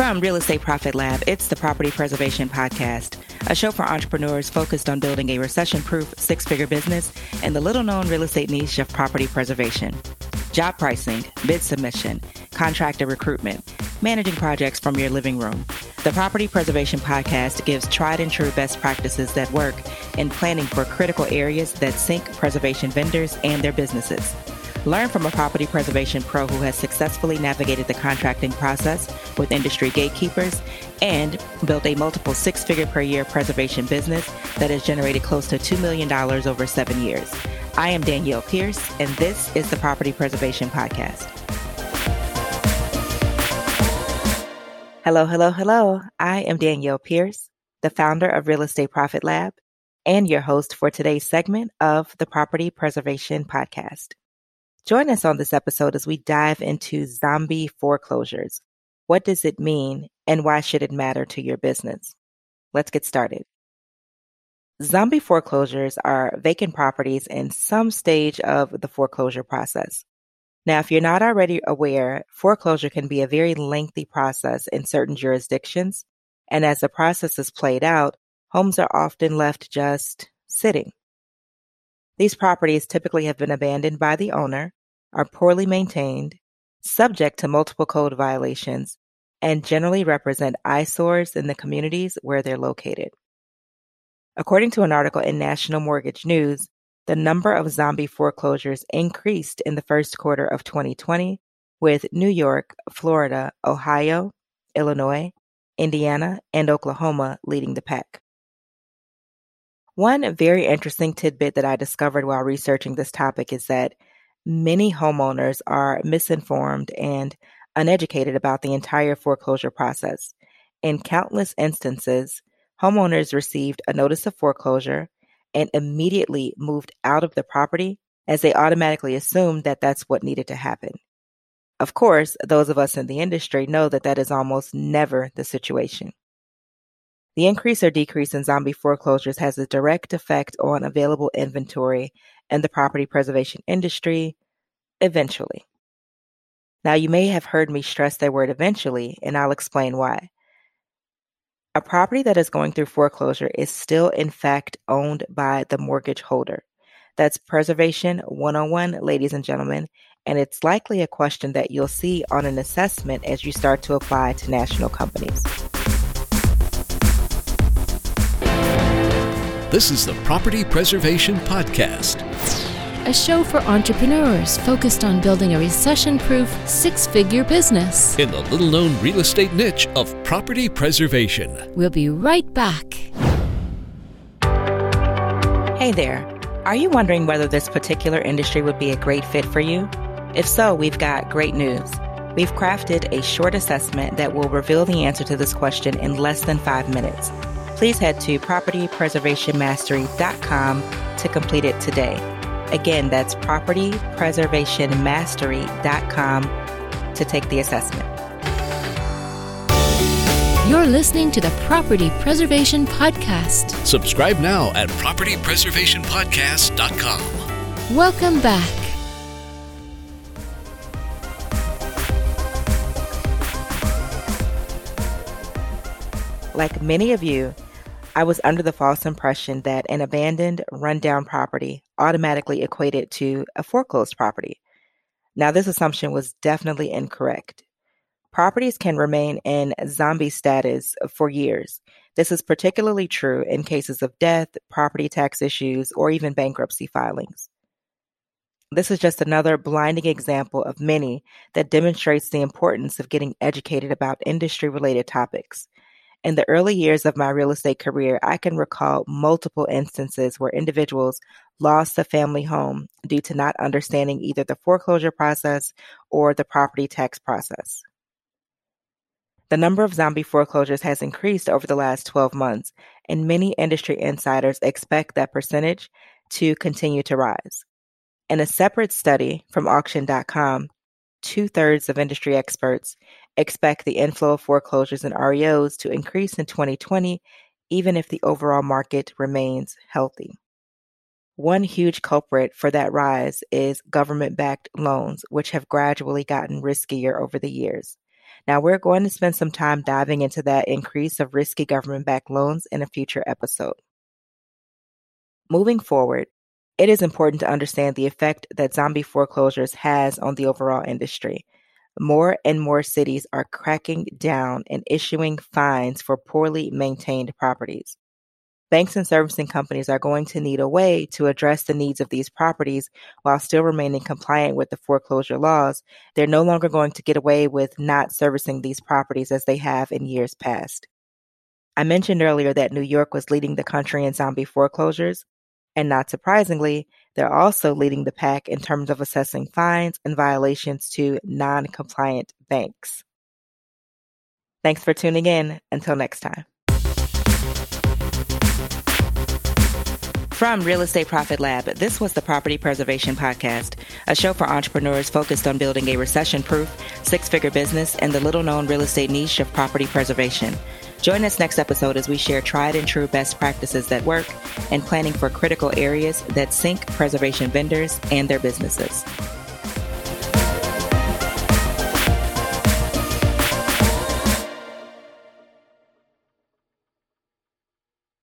From Real Estate Profit Lab, it's the Property Preservation Podcast, a show for entrepreneurs focused on building a recession proof six figure business in the little known real estate niche of property preservation. Job pricing, bid submission, contractor recruitment, managing projects from your living room. The Property Preservation Podcast gives tried and true best practices that work in planning for critical areas that sink preservation vendors and their businesses. Learn from a property preservation pro who has successfully navigated the contracting process with industry gatekeepers and built a multiple six figure per year preservation business that has generated close to $2 million over seven years. I am Danielle Pierce, and this is the Property Preservation Podcast. Hello, hello, hello. I am Danielle Pierce, the founder of Real Estate Profit Lab and your host for today's segment of the Property Preservation Podcast. Join us on this episode as we dive into zombie foreclosures. What does it mean and why should it matter to your business? Let's get started. Zombie foreclosures are vacant properties in some stage of the foreclosure process. Now, if you're not already aware, foreclosure can be a very lengthy process in certain jurisdictions, and as the process is played out, homes are often left just sitting. These properties typically have been abandoned by the owner, are poorly maintained, subject to multiple code violations, and generally represent eyesores in the communities where they're located. According to an article in National Mortgage News, the number of zombie foreclosures increased in the first quarter of 2020, with New York, Florida, Ohio, Illinois, Indiana, and Oklahoma leading the pack. One very interesting tidbit that I discovered while researching this topic is that many homeowners are misinformed and uneducated about the entire foreclosure process. In countless instances, homeowners received a notice of foreclosure and immediately moved out of the property as they automatically assumed that that's what needed to happen. Of course, those of us in the industry know that that is almost never the situation. The increase or decrease in zombie foreclosures has a direct effect on available inventory and the property preservation industry eventually. Now, you may have heard me stress that word eventually, and I'll explain why. A property that is going through foreclosure is still, in fact, owned by the mortgage holder. That's Preservation 101, ladies and gentlemen, and it's likely a question that you'll see on an assessment as you start to apply to national companies. This is the Property Preservation Podcast, a show for entrepreneurs focused on building a recession proof six figure business in the little known real estate niche of property preservation. We'll be right back. Hey there. Are you wondering whether this particular industry would be a great fit for you? If so, we've got great news. We've crafted a short assessment that will reveal the answer to this question in less than five minutes please head to propertypreservationmastery.com to complete it today. Again, that's propertypreservationmastery.com to take the assessment. You're listening to the Property Preservation Podcast. Subscribe now at propertypreservationpodcast.com. Welcome back. Like many of you, I was under the false impression that an abandoned, rundown property automatically equated to a foreclosed property. Now, this assumption was definitely incorrect. Properties can remain in zombie status for years. This is particularly true in cases of death, property tax issues, or even bankruptcy filings. This is just another blinding example of many that demonstrates the importance of getting educated about industry related topics. In the early years of my real estate career, I can recall multiple instances where individuals lost a family home due to not understanding either the foreclosure process or the property tax process. The number of zombie foreclosures has increased over the last 12 months, and many industry insiders expect that percentage to continue to rise. In a separate study from auction.com, two thirds of industry experts expect the inflow of foreclosures and REOs to increase in 2020, even if the overall market remains healthy. One huge culprit for that rise is government backed loans, which have gradually gotten riskier over the years. Now, we're going to spend some time diving into that increase of risky government backed loans in a future episode. Moving forward, it is important to understand the effect that zombie foreclosures has on the overall industry. More and more cities are cracking down and issuing fines for poorly maintained properties. Banks and servicing companies are going to need a way to address the needs of these properties while still remaining compliant with the foreclosure laws. They're no longer going to get away with not servicing these properties as they have in years past. I mentioned earlier that New York was leading the country in zombie foreclosures, and not surprisingly, they're also leading the pack in terms of assessing fines and violations to non compliant banks. Thanks for tuning in. Until next time. From Real Estate Profit Lab, this was the Property Preservation Podcast, a show for entrepreneurs focused on building a recession proof, six figure business in the little known real estate niche of property preservation. Join us next episode as we share tried and true best practices that work and planning for critical areas that sink preservation vendors and their businesses.